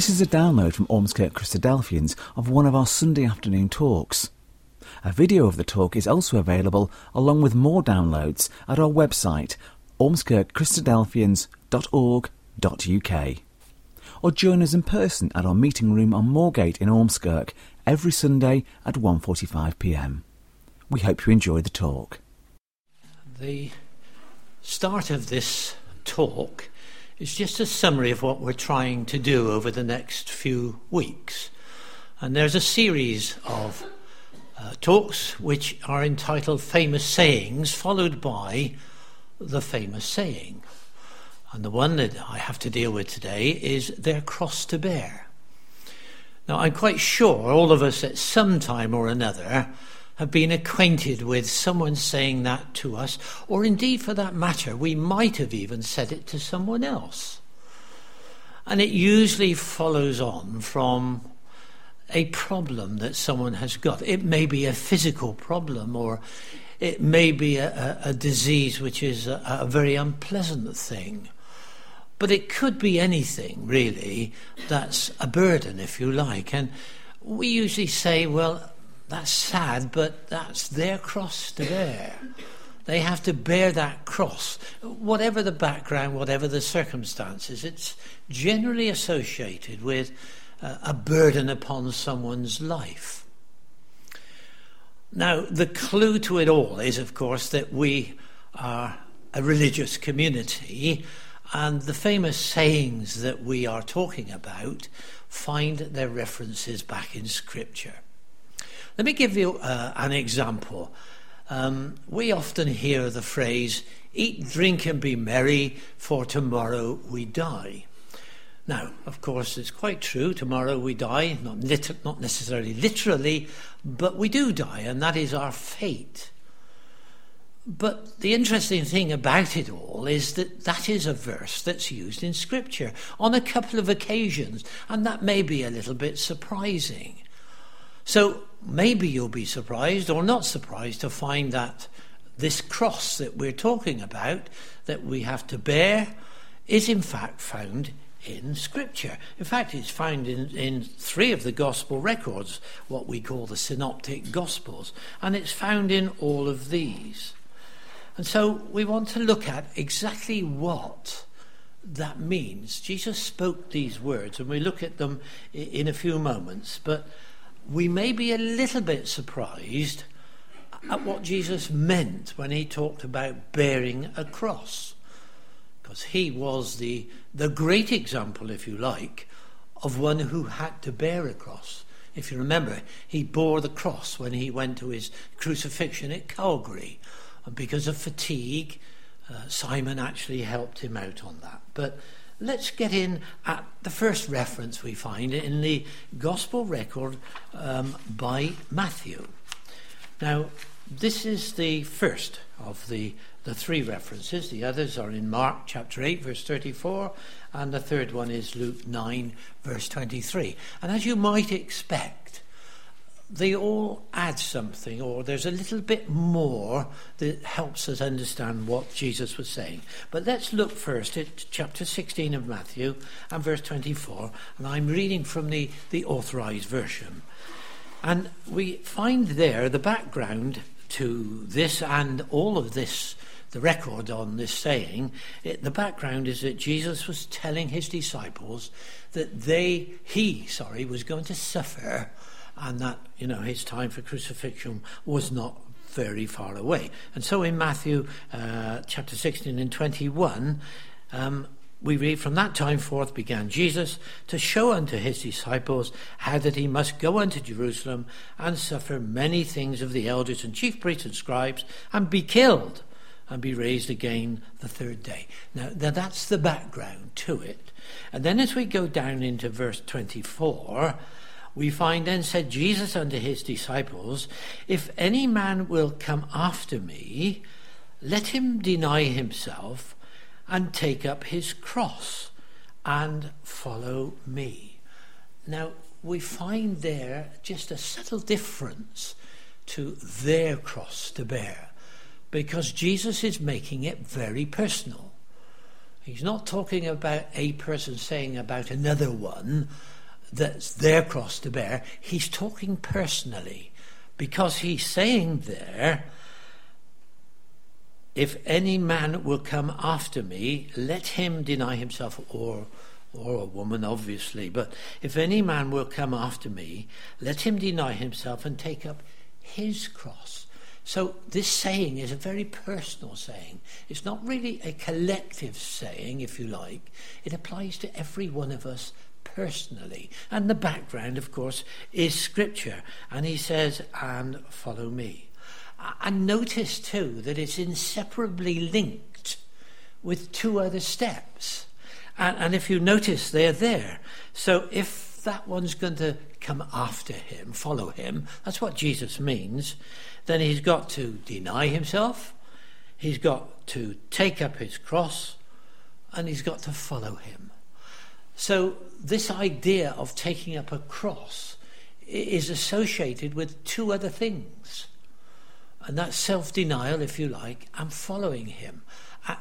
This is a download from Ormskirk Christadelphians of one of our Sunday afternoon talks. A video of the talk is also available along with more downloads at our website ormskirkchristadelphians.org.uk. Or join us in person at our meeting room on Moorgate in Ormskirk every Sunday at 1.45pm. We hope you enjoy the talk. The start of this talk is just a summary of what we're trying to do over the next few weeks. And there's a series of uh, talks which are entitled Famous Sayings, followed by the famous saying. And the one that I have to deal with today is their cross to bear. Now, I'm quite sure all of us at some time or another have been acquainted with someone saying that to us, or indeed, for that matter, we might have even said it to someone else. And it usually follows on from a problem that someone has got. It may be a physical problem, or it may be a, a, a disease which is a, a very unpleasant thing. But it could be anything, really, that's a burden, if you like. And we usually say, well, that's sad, but that's their cross to bear. They have to bear that cross. Whatever the background, whatever the circumstances, it's generally associated with uh, a burden upon someone's life. Now, the clue to it all is, of course, that we are a religious community, and the famous sayings that we are talking about find their references back in Scripture. Let me give you uh, an example. Um, we often hear the phrase, eat, drink, and be merry, for tomorrow we die. Now, of course, it's quite true. Tomorrow we die, not, lit- not necessarily literally, but we do die, and that is our fate. But the interesting thing about it all is that that is a verse that's used in Scripture on a couple of occasions, and that may be a little bit surprising. So maybe you'll be surprised or not surprised to find that this cross that we're talking about, that we have to bear, is in fact found in Scripture. In fact, it's found in, in three of the Gospel records, what we call the Synoptic Gospels, and it's found in all of these. And so we want to look at exactly what that means. Jesus spoke these words, and we look at them in a few moments, but we may be a little bit surprised at what Jesus meant when he talked about bearing a cross. Because he was the, the great example, if you like, of one who had to bear a cross. If you remember, he bore the cross when he went to his crucifixion at Calvary. And because of fatigue, uh, Simon actually helped him out on that. But let's get in at the first reference we find in the gospel record um, by Matthew. Now, this is the first of the, the three references. The others are in Mark chapter 8, verse 34, and the third one is Luke 9, verse 23. And as you might expect, they all add something, or there's a little bit more that helps us understand what Jesus was saying. But let's look first at chapter 16 of Matthew and verse 24, and I'm reading from the, the authorized version. And we find there the background to this and all of this, the record on this saying. It, the background is that Jesus was telling his disciples that they, he, sorry, was going to suffer and that, you know, his time for crucifixion was not very far away. And so in Matthew uh, chapter 16 and 21, um, we read, From that time forth began Jesus to show unto his disciples how that he must go unto Jerusalem and suffer many things of the elders and chief priests and scribes and be killed and be raised again the third day. Now, now that's the background to it. And then as we go down into verse 24, we find then said Jesus unto his disciples, If any man will come after me, let him deny himself and take up his cross and follow me. Now, we find there just a subtle difference to their cross to bear because Jesus is making it very personal. He's not talking about a person saying about another one that's their cross to bear. He's talking personally because he's saying there, if any man will come after me, let him deny himself or or a woman, obviously, but if any man will come after me, let him deny himself and take up his cross. So this saying is a very personal saying. It's not really a collective saying, if you like. It applies to every one of us personally. And the background, of course, is Scripture. And he says, and follow me. And notice, too, that it's inseparably linked with two other steps. And, and if you notice, they're there. So if that one's going to come after him, follow him, that's what Jesus means, then he's got to deny himself, he's got to take up his cross, and he's got to follow him. So this idea of taking up a cross is associated with two other things. And that's self denial, if you like, and following him.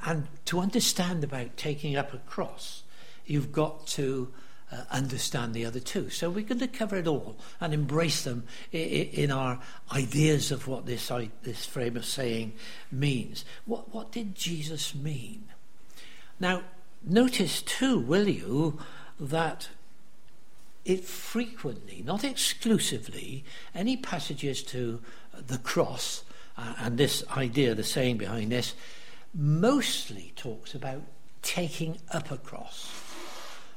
And to understand about taking up a cross, you've got to uh, understand the other two. So we're going to cover it all and embrace them in, our ideas of what this, this frame of saying means. What, what did Jesus mean? Now, notice too, will you, that it frequently, not exclusively, any passages to the cross uh, and this idea, the saying behind this, mostly talks about taking up a cross.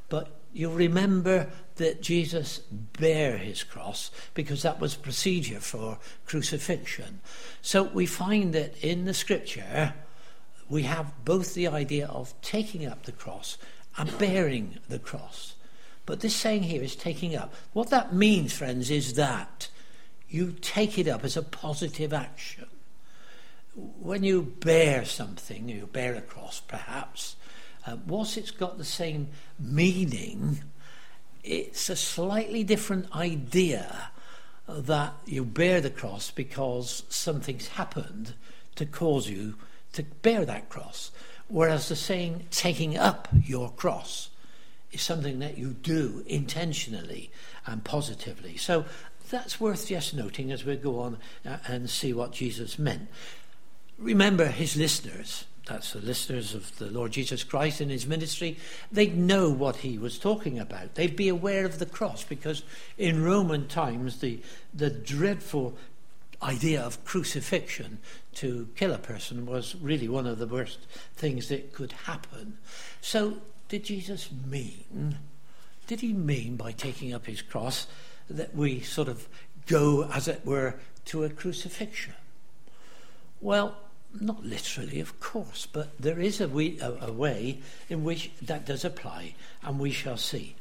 But you'll remember that Jesus bare his cross because that was procedure for crucifixion. So we find that in the scripture we have both the idea of taking up the cross and bearing the cross. But this saying here is taking up. What that means, friends, is that you take it up as a positive action when you bear something, you bear a cross perhaps, uh, whilst it's got the same meaning, it's a slightly different idea that you bear the cross because something's happened to cause you to bear that cross. Whereas the saying taking up your cross is something that you do intentionally and positively. So that's worth just noting as we go on uh, and see what Jesus meant. Remember his listeners, that's the listeners of the Lord Jesus Christ in his ministry, they'd know what he was talking about. They'd be aware of the cross because in Roman times, the, the dreadful idea of crucifixion to kill a person was really one of the worst things that could happen. So, did Jesus mean, did he mean by taking up his cross that we sort of go, as it were, to a crucifixion? Well, not literally, of course, but there is a way, a, a way in which that does apply, and we shall see.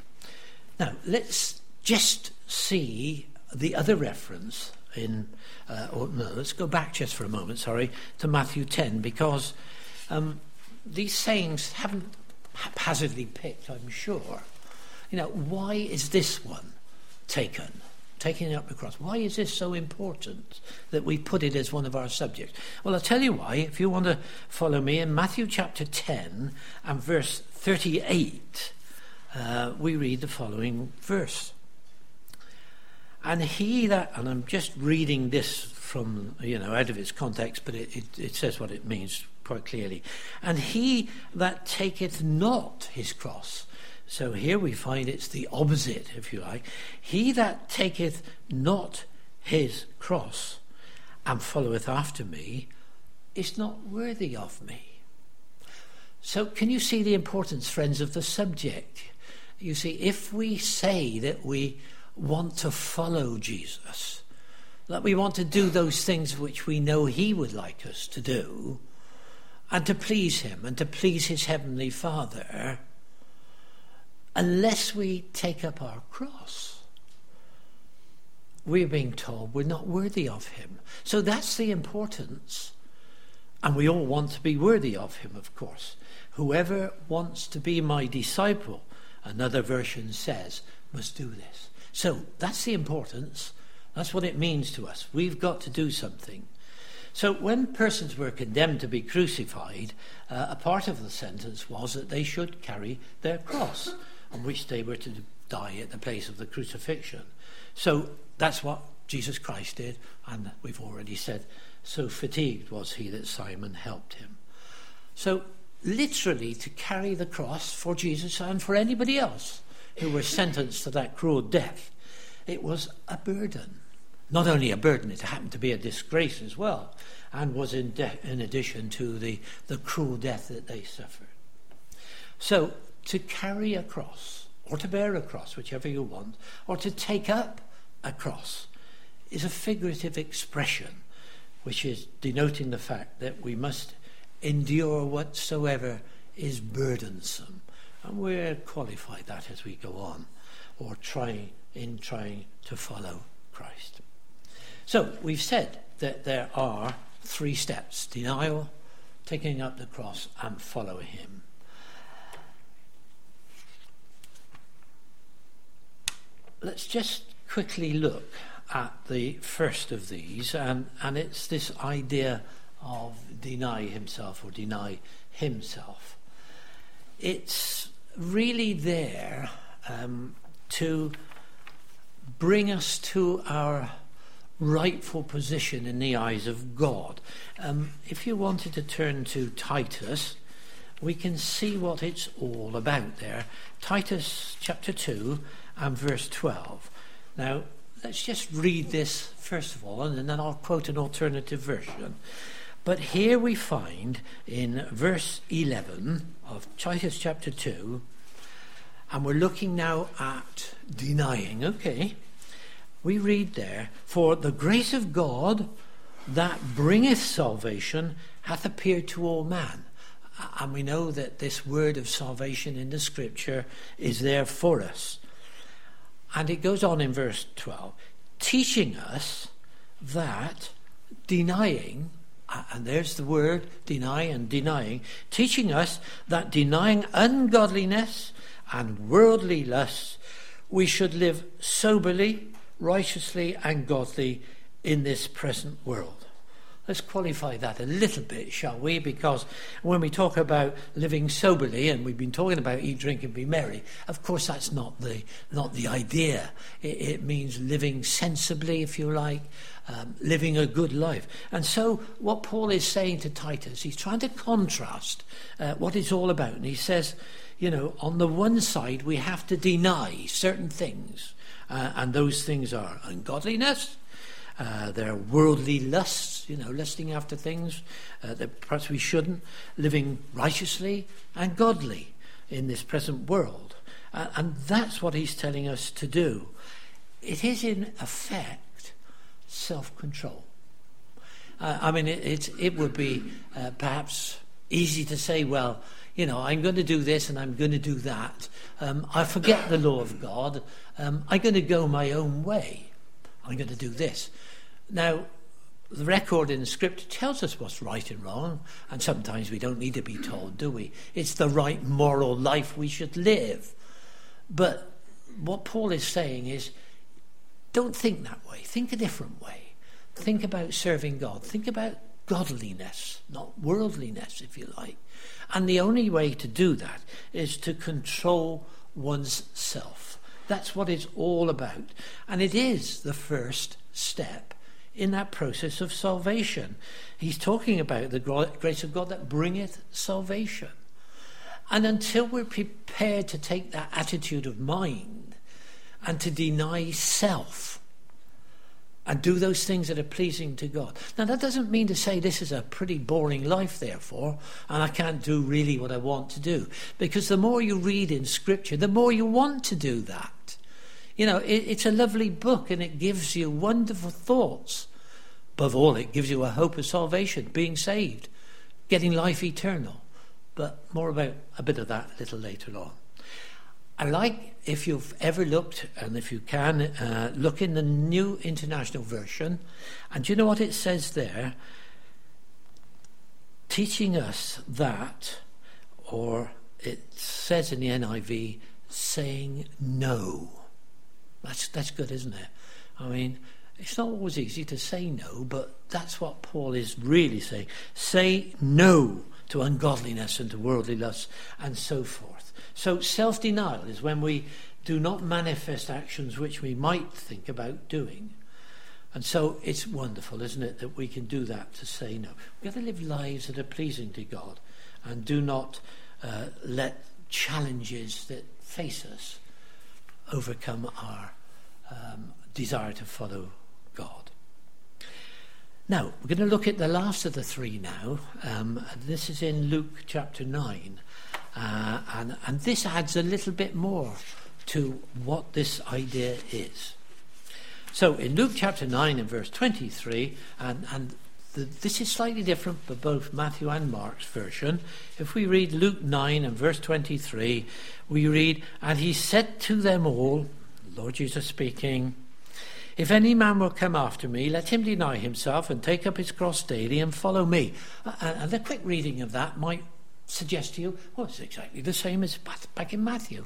Now, let's just see the other reference in, uh, or no, let's go back just for a moment, sorry, to Matthew 10, because um, these sayings haven't haphazardly picked, I'm sure. You know, why is this one taken? taking it up the cross. Why is this so important that we put it as one of our subjects? Well, I'll tell you why. If you want to follow me in Matthew chapter 10 and verse 38, uh, we read the following verse. And he that, and I'm just reading this from, you know, out of its context, but it, it, it says what it means quite clearly. And he that taketh not his cross, so here we find it's the opposite, if you like. He that taketh not his cross and followeth after me is not worthy of me. So, can you see the importance, friends, of the subject? You see, if we say that we want to follow Jesus, that we want to do those things which we know He would like us to do, and to please Him and to please His Heavenly Father, unless we take up our cross, we're being told we're not worthy of him. So that's the importance. And we all want to be worthy of him, of course. Whoever wants to be my disciple, another version says, must do this. So that's the importance. That's what it means to us. We've got to do something. So when persons were condemned to be crucified, uh, a part of the sentence was that they should carry their cross, on which they were to die at the place of the crucifixion. So that's what Jesus Christ did, and we've already said, so fatigued was he that Simon helped him. So, literally, to carry the cross for Jesus and for anybody else who were sentenced to that cruel death, it was a burden. Not only a burden, it happened to be a disgrace as well, and was in, de- in addition to the, the cruel death that they suffered. So, to carry a cross, or to bear a cross, whichever you want, or to take up a cross, is a figurative expression which is denoting the fact that we must endure whatsoever is burdensome. And we'll qualify that as we go on, or trying in trying to follow Christ. So we've said that there are three steps denial, taking up the cross, and follow him. Let's just quickly look at the first of these, and, and it's this idea of deny himself or deny himself. It's really there um, to bring us to our rightful position in the eyes of God. Um, if you wanted to turn to Titus, we can see what it's all about there. Titus chapter 2 and verse 12. Now, let's just read this first of all, and then I'll quote an alternative version. But here we find in verse 11 of Titus chapter 2, and we're looking now at denying, okay? We read there, For the grace of God that bringeth salvation hath appeared to all man. And we know that this word of salvation in the scripture is there for us. And it goes on in verse 12, teaching us that denying, Uh, and there's the word deny and denying, teaching us that denying ungodliness and worldly lusts, we should live soberly, righteously, and godly in this present world. Let's qualify that a little bit, shall we? Because when we talk about living soberly, and we've been talking about eat, drink, and be merry, of course that's not the not the idea. It, it means living sensibly, if you like, um, living a good life. And so, what Paul is saying to Titus, he's trying to contrast uh, what it's all about, and he says, you know, on the one side we have to deny certain things, uh, and those things are ungodliness uh, their worldly lusts, you know, lusting after things uh, that perhaps we shouldn't, living righteously and godly in this present world. Uh, and that's what he's telling us to do. It is, in effect, self control. Uh, I mean, it, it, would be uh, perhaps easy to say, well, you know, I'm going to do this and I'm going to do that. Um, I forget the law of God. Um, I'm going to go my own way. I'm going to do this. Now, the record in the script tells us what's right and wrong, and sometimes we don't need to be told, do we? It's the right moral life we should live. But what Paul is saying is don't think that way, think a different way. Think about serving God, think about godliness, not worldliness, if you like. And the only way to do that is to control one's self. That's what it's all about. And it is the first step in that process of salvation. He's talking about the grace of God that bringeth salvation. And until we're prepared to take that attitude of mind and to deny self and do those things that are pleasing to God. Now, that doesn't mean to say this is a pretty boring life, therefore, and I can't do really what I want to do. Because the more you read in Scripture, the more you want to do that. You know, it, it's a lovely book and it gives you wonderful thoughts. Above all, it gives you a hope of salvation, being saved, getting life eternal. But more about a bit of that a little later on. I like, if you've ever looked, and if you can, uh, look in the New International Version. And do you know what it says there? Teaching us that, or it says in the NIV, saying no. That's, that's good, isn't it? I mean, It's not always easy to say no, but that's what Paul is really saying. Say no to ungodliness and to worldly lusts and so forth. So self denial is when we do not manifest actions which we might think about doing. And so it's wonderful, isn't it, that we can do that to say no. We've to live lives that are pleasing to God and do not uh, let challenges that face us overcome our um, desire to follow God. Now, we're going to look at the last of the three now. Um, this is in Luke chapter 9. Uh, and, and this adds a little bit more to what this idea is. So in Luke chapter 9 and verse 23, and, and the, this is slightly different for both Matthew and Mark's version. If we read Luke 9 and verse 23, we read, And he said to them all, Lord Jesus speaking, If any man will come after me, let him deny himself and take up his cross daily and follow me. And, and a quick reading of that might suggest to you, well, it's exactly the same as back in Matthew.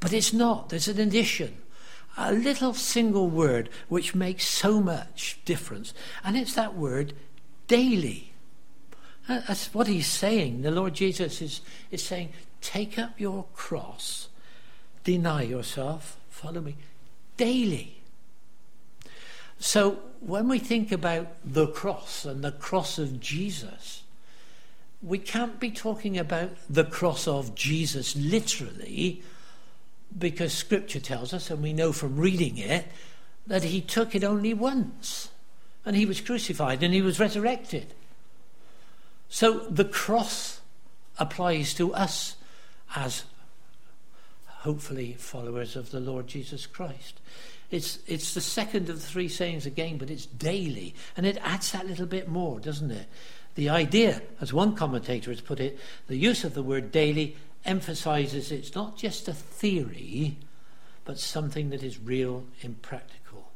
But it's not. There's an addition. A little single word which makes so much difference. And it's that word daily. That's what he's saying. The Lord Jesus is, is saying, take up your cross, deny yourself, follow me daily. So when we think about the cross and the cross of Jesus, we can't be talking about the cross of Jesus literally because scripture tells us, and we know from reading it, that he took it only once. And he was crucified and he was resurrected. So the cross applies to us as hopefully followers of the Lord Jesus Christ. It's, it's the second of the three sayings again, but it's daily. And it adds that little bit more, doesn't it? The idea, as one commentator has put it, the use of the word daily emphasizes it's not just a theory, but something that is real and practical.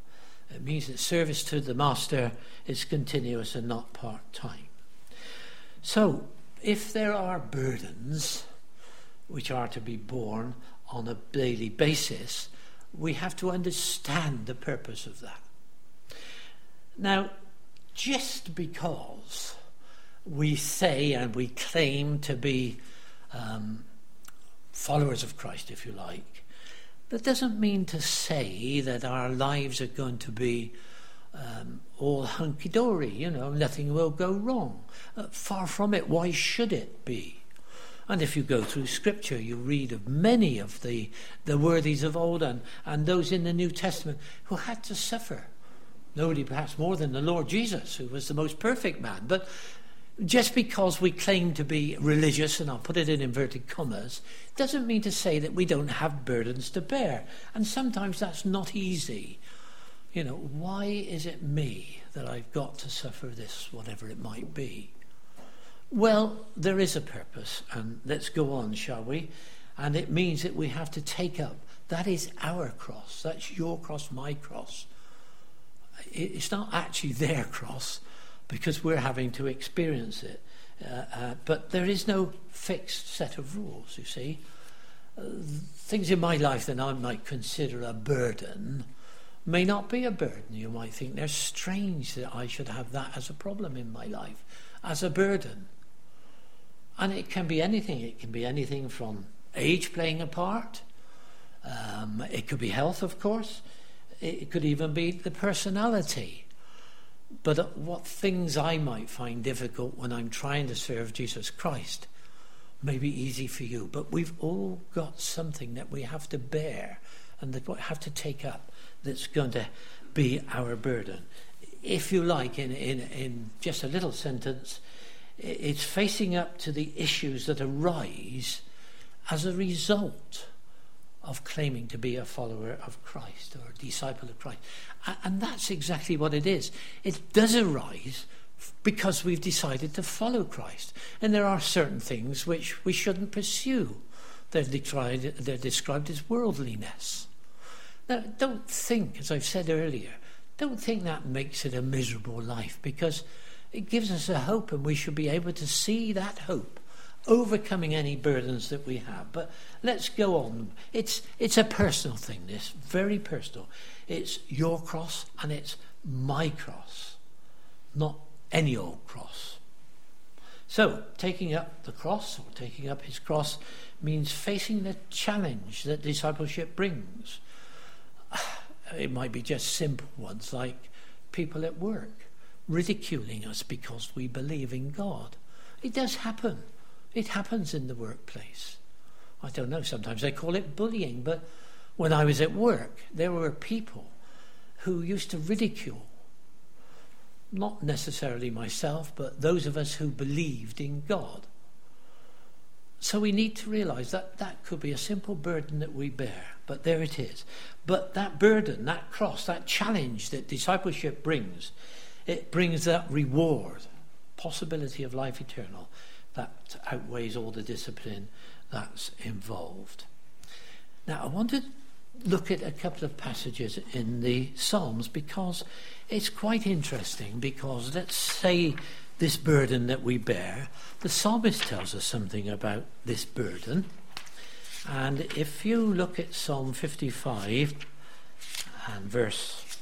It means that service to the master is continuous and not part time. So, if there are burdens which are to be borne on a daily basis, we have to understand the purpose of that. Now, just because we say and we claim to be um, followers of Christ, if you like, that doesn't mean to say that our lives are going to be um, all hunky dory, you know, nothing will go wrong. Uh, far from it. Why should it be? And if you go through Scripture, you read of many of the, the worthies of old and, and those in the New Testament who had to suffer. Nobody perhaps more than the Lord Jesus, who was the most perfect man. But just because we claim to be religious, and I'll put it in inverted commas, doesn't mean to say that we don't have burdens to bear. And sometimes that's not easy. You know, why is it me that I've got to suffer this, whatever it might be? Well, there is a purpose, and let's go on, shall we? And it means that we have to take up. That is our cross. That's your cross, my cross. It's not actually their cross because we're having to experience it. Uh, uh, but there is no fixed set of rules, you see. Uh, things in my life that I might consider a burden may not be a burden. You might think they're strange that I should have that as a problem in my life, as a burden. And it can be anything. It can be anything from age playing a part. Um, it could be health, of course. It could even be the personality. But what things I might find difficult when I'm trying to serve Jesus Christ may be easy for you. But we've all got something that we have to bear and that we have to take up that's going to be our burden. If you like, in, in, in just a little sentence, it's facing up to the issues that arise as a result of claiming to be a follower of Christ or a disciple of Christ. And that's exactly what it is. It does arise because we've decided to follow Christ. And there are certain things which we shouldn't pursue. They're they're described as worldliness. Now, don't think, as I've said earlier, don't think that makes it a miserable life because it gives us a hope and we should be able to see that hope overcoming any burdens that we have. But let's go on. It's, it's a personal thing, this, very personal. It's your cross and it's my cross, not any old cross. So, taking up the cross, or taking up his cross, means facing the challenge that discipleship brings. It might be just simple ones like people at work ridiculing us because we believe in God. It does happen. It happens in the workplace. I don't know, sometimes they call it bullying, but when I was at work, there were people who used to ridicule, not necessarily myself, but those of us who believed in God. So we need to realize that that could be a simple burden that we bear, but there it is. But that burden, that cross, that challenge that discipleship brings, it brings that reward, possibility of life eternal, that outweighs all the discipline that's involved. Now, I want to look at a couple of passages in the Psalms because it's quite interesting. Because let's say this burden that we bear, the psalmist tells us something about this burden. And if you look at Psalm 55 and verse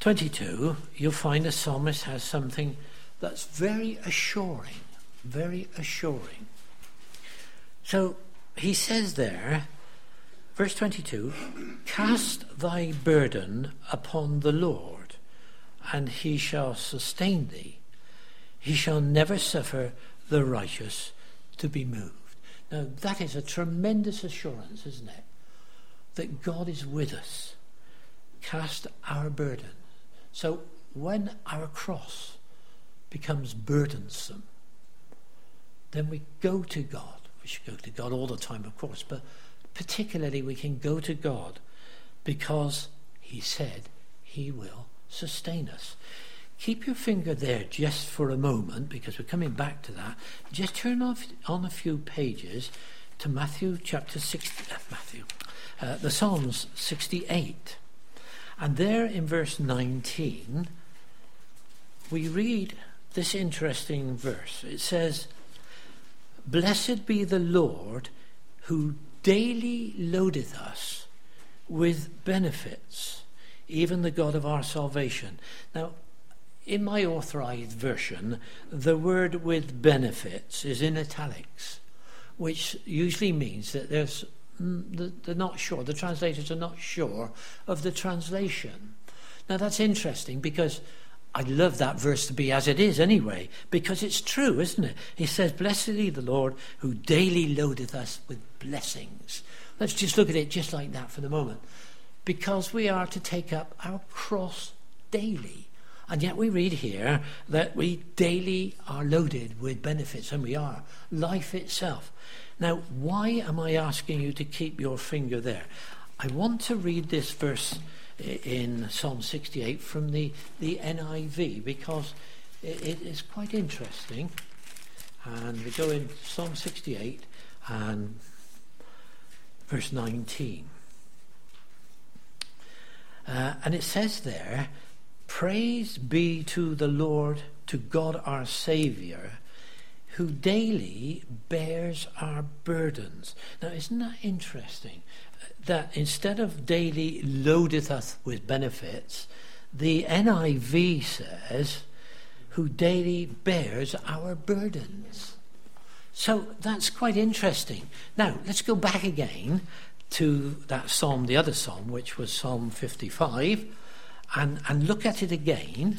22, you'll find the psalmist has something that's very assuring, very assuring. So he says there, verse 22 Cast thy burden upon the Lord, and he shall sustain thee. He shall never suffer the righteous to be moved. Now, that is a tremendous assurance, isn't it? That God is with us. Cast our burden. So, when our cross becomes burdensome, then we go to God we should go to God all the time, of course, but particularly we can go to God because He said He will sustain us. Keep your finger there just for a moment because we're coming back to that. Just turn off on a few pages to Matthew chapter 60, uh, Matthew, uh, the Psalms 68. And there in verse 19, we read this interesting verse. It says, Blessed be the Lord who daily loadeth us with benefits, even the God of our salvation. Now, in my authorized version, the word with benefits is in italics, which usually means that there's mm, they're not sure, the translators are not sure of the translation. Now that's interesting because I love that verse to be as it is anyway, because it's true, isn't it? He says, Blessed be the Lord who daily loadeth us with blessings. Let's just look at it just like that for the moment. Because we are to take up our cross daily. And yet we read here that we daily are loaded with benefits, and we are. Life itself. Now, why am I asking you to keep your finger there? I want to read this verse in Psalm 68 from the, the NIV because it, it is quite interesting. And we go in Psalm 68 and verse 19. Uh, and it says there, Praise be to the Lord, to God our Saviour, who daily bears our burdens. Now, isn't that interesting? That instead of daily loadeth us with benefits, the NIV says, who daily bears our burdens. So that's quite interesting. Now, let's go back again to that psalm, the other psalm, which was Psalm 55, and, and look at it again.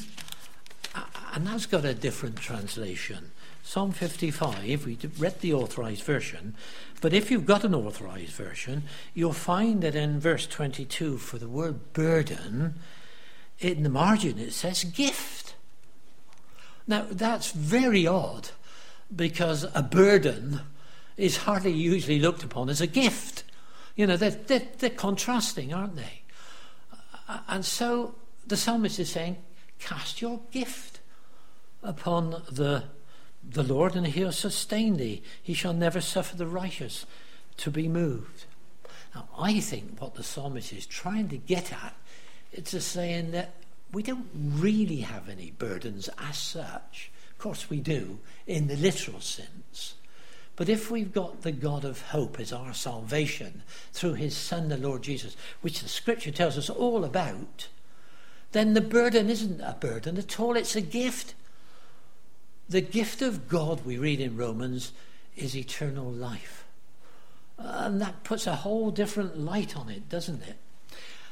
And that's got a different translation. Psalm 55, we read the authorized version, but if you've got an authorized version, you'll find that in verse 22, for the word burden, in the margin it says gift. Now, that's very odd because a burden is hardly usually looked upon as a gift. You know, they're, they're, they're contrasting, aren't they? And so the psalmist is saying, cast your gift upon the the Lord, and he'll sustain thee. He shall never suffer the righteous to be moved. Now, I think what the psalmist is trying to get at it's a saying that we don't really have any burdens as such. Of course, we do in the literal sense. But if we've got the God of hope as our salvation through his Son, the Lord Jesus, which the scripture tells us all about, then the burden isn't a burden at all, it's a gift. The gift of God, we read in Romans, is eternal life. And that puts a whole different light on it, doesn't it?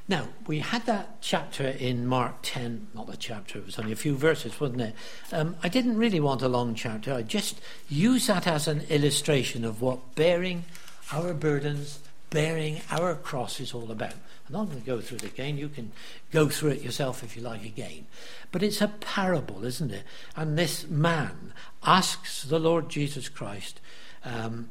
Now, we had that chapter in Mark 10, not a chapter, it was only a few verses, wasn't it? Um, I didn't really want a long chapter. I just use that as an illustration of what bearing our burdens, bearing our cross is all about. I'm not going to go through it again. You can go through it yourself if you like again. But it's a parable, isn't it? And this man asks the Lord Jesus Christ. Um,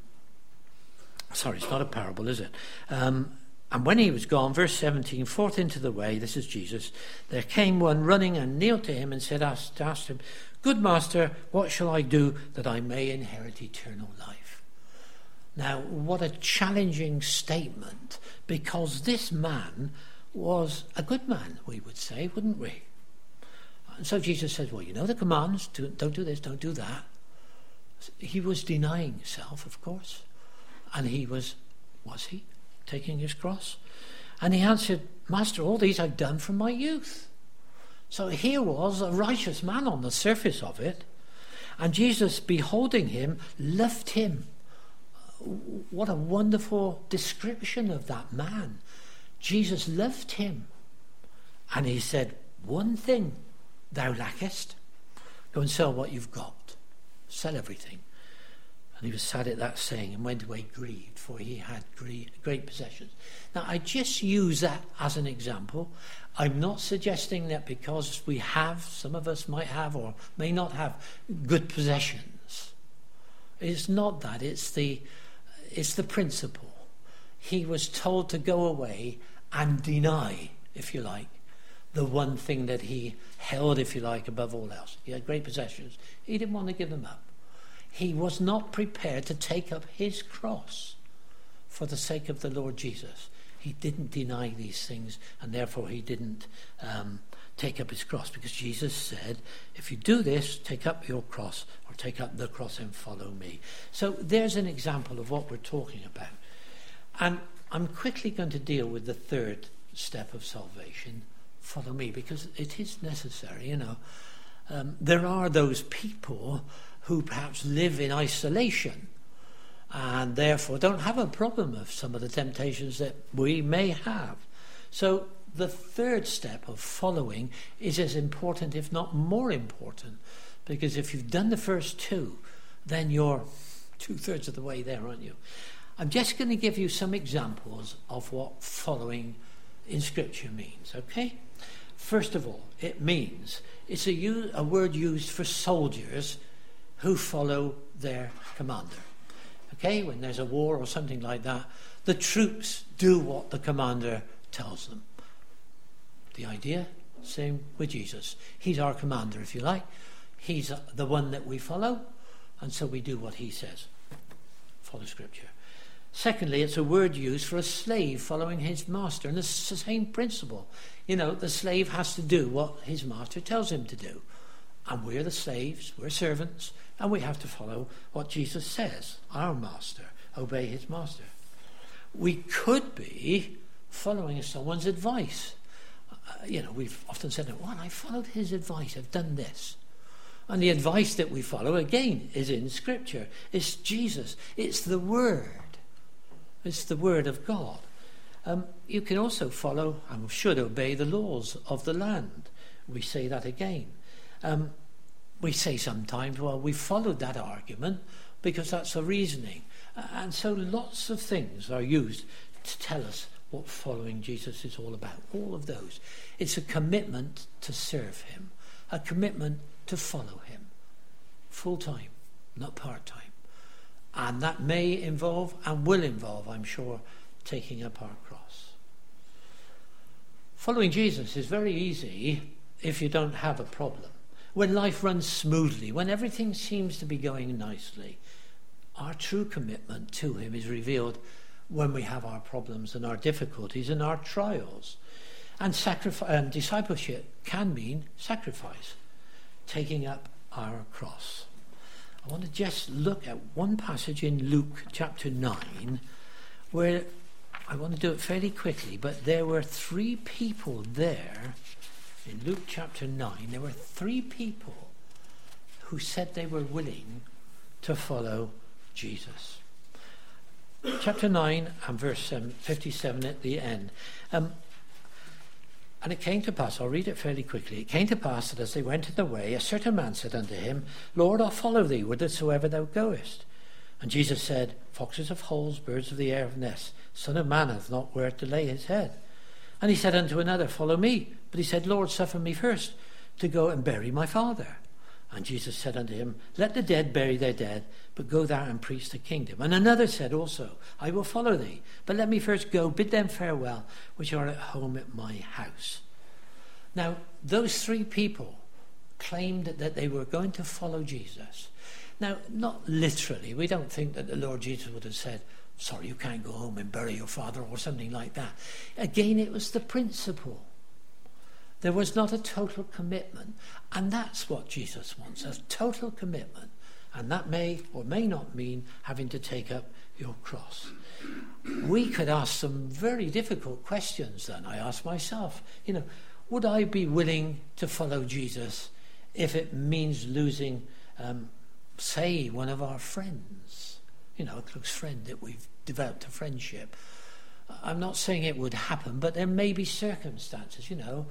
sorry, it's not a parable, is it? Um, and when he was gone, verse 17, forth into the way, this is Jesus, there came one running and kneeled to him and said, asked, asked him, Good master, what shall I do that I may inherit eternal life? Now, what a challenging statement, because this man was a good man, we would say, wouldn't we? And so Jesus says, Well, you know the commands, don't do this, don't do that. He was denying self, of course. And he was, was he? taking his cross? And he answered, Master, all these I've done from my youth. So here was a righteous man on the surface of it. And Jesus, beholding him, loved him. What a wonderful description of that man. Jesus loved him. And he said, One thing thou lackest. Go and sell what you've got. Sell everything and he was sad at that saying and went away grieved, for he had great possessions. Now, I just use that as an example. I'm not suggesting that because we have, some of us might have or may not have good possessions. It's not that, it's the, it's the principle. He was told to go away and deny, if you like, the one thing that he held, if you like, above all else. He had great possessions. He didn't want to give them up he was not prepared to take up his cross for the sake of the Lord Jesus. He didn't deny these things, and therefore he didn't um, take up his cross because Jesus said, If you do this, take up your cross, take up the cross and follow me. So there's an example of what we're talking about. And I'm quickly going to deal with the third step of salvation follow me because it is necessary, you know. Um, there are those people who perhaps live in isolation and therefore don't have a problem of some of the temptations that we may have. So the third step of following is as important, if not more important, because if you've done the first two, then you're two thirds of the way there, aren't you? I'm just going to give you some examples of what following in Scripture means, okay? First of all, it means it's a, a word used for soldiers who follow their commander. Okay, when there's a war or something like that, the troops do what the commander tells them. The idea, same with Jesus. He's our commander, if you like. He's the one that we follow, and so we do what he says. Follow Scripture. Secondly, it's a word used for a slave following his master, and it's the same principle. You know, the slave has to do what his master tells him to do. And we're the slaves, we're servants, and we have to follow what Jesus says, our master, obey his master. We could be following someone's advice. Uh, you know, we've often said, well, I followed his advice, I've done this. And the advice that we follow, again, is in Scripture. It's Jesus, it's the Word, it's the Word of God. Um, you can also follow and should obey the laws of the land. We say that again. Um, we say sometimes, well, we followed that argument because that's the reasoning. And so lots of things are used to tell us what following Jesus is all about. All of those. It's a commitment to serve him, a commitment to follow him full time, not part time. And that may involve and will involve, I'm sure, taking up our cross. Following Jesus is very easy if you don't have a problem when life runs smoothly, when everything seems to be going nicely, our true commitment to Him is revealed when we have our problems and our difficulties and our trials. And, sacrifice, and um, discipleship can mean sacrifice, taking up our cross. I want to just look at one passage in Luke chapter 9 where I want to do it fairly quickly, but there were three people there in Luke chapter 9, there were three people who said they were willing to follow Jesus. Chapter 9 and verse um, 57 at the end. Um, and it came to pass, I'll read it fairly quickly. It came to pass that as they went in the way, a certain man said unto him, Lord, I'll follow thee whithersoever thou goest. And Jesus said, Foxes have holes, birds of the air have nests. Son of man hath not where to lay his head. And he said unto another, Follow me. But he said, Lord, suffer me first to go and bury my father. And Jesus said unto him, Let the dead bury their dead, but go thou and preach the kingdom. And another said also, I will follow thee, but let me first go, bid them farewell, which are at home at my house. Now, those three people claimed that they were going to follow Jesus. Now, not literally. We don't think that the Lord Jesus would have said, Sorry, you can't go home and bury your father, or something like that. Again, it was the principle. There was not a total commitment. And that's what Jesus wants a total commitment. And that may or may not mean having to take up your cross. We could ask some very difficult questions then. I ask myself, you know, would I be willing to follow Jesus if it means losing, um, say, one of our friends? You know, a close friend that we've developed a friendship. I'm not saying it would happen, but there may be circumstances, you know.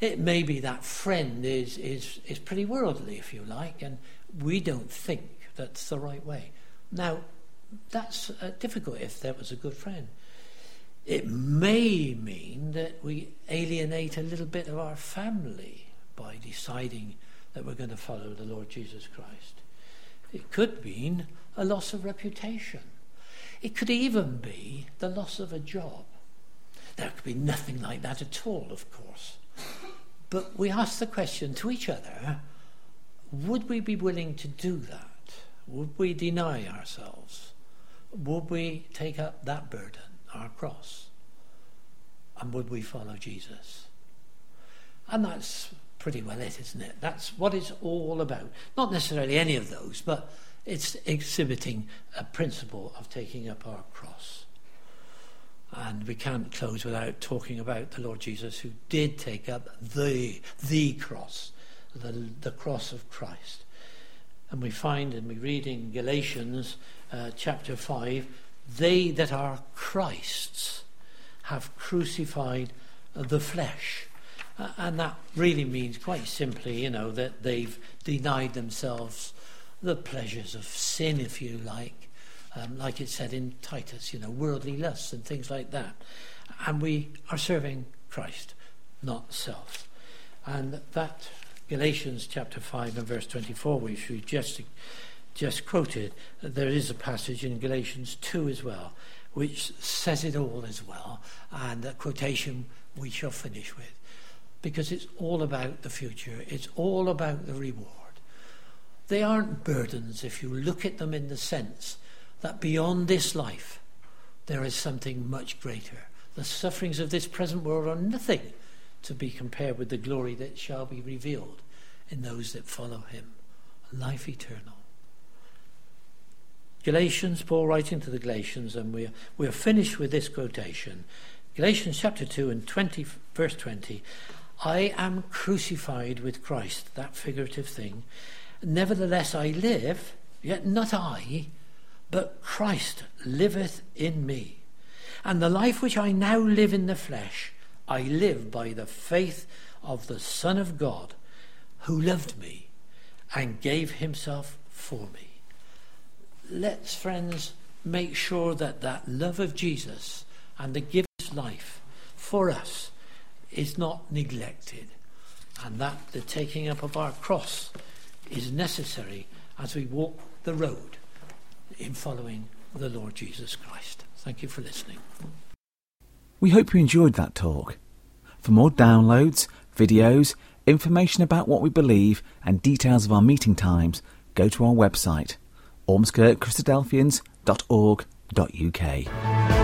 It may be that friend is, is, is pretty worldly, if you like, and we don't think that's the right way. Now, that's uh, difficult if that was a good friend. It may mean that we alienate a little bit of our family by deciding that we're going to follow the Lord Jesus Christ. It could mean a loss of reputation. It could even be the loss of a job. There could be nothing like that at all, of course. But we ask the question to each other would we be willing to do that? Would we deny ourselves? Would we take up that burden, our cross? And would we follow Jesus? And that's pretty well it, isn't it? That's what it's all about. Not necessarily any of those, but it's exhibiting a principle of taking up our cross. And we can't close without talking about the Lord Jesus who did take up the, the cross, the, the cross of Christ. And we find and we read in Galatians uh, chapter 5 they that are Christ's have crucified the flesh. Uh, and that really means quite simply, you know, that they've denied themselves the pleasures of sin, if you like, um, like it said in Titus, you know, worldly lusts and things like that. And we are serving Christ, not self. And that Galatians chapter 5 and verse 24, which we just, just quoted, there is a passage in Galatians 2 as well, which says it all as well, and a quotation we shall finish with. Because it's all about the future, it's all about the reward. They aren't burdens if you look at them in the sense that beyond this life there is something much greater. The sufferings of this present world are nothing to be compared with the glory that shall be revealed in those that follow him. Life eternal. Galatians, Paul writing to the Galatians, and we're, we're finished with this quotation. Galatians chapter 2 and 20, verse 20. I am crucified with Christ, that figurative thing. Nevertheless, I live, yet not I but Christ liveth in me. And the life which I now live in the flesh, I live by the faith of the Son of God, who loved me and gave himself for me. Let's, friends, make sure that that love of Jesus and the gift life for us is not neglected, and that the taking up of our cross is necessary as we walk the road in following the Lord Jesus Christ. Thank you for listening. We hope you enjoyed that talk. For more downloads, videos, information about what we believe, and details of our meeting times, go to our website, ormskirkchristadelphians.org.uk.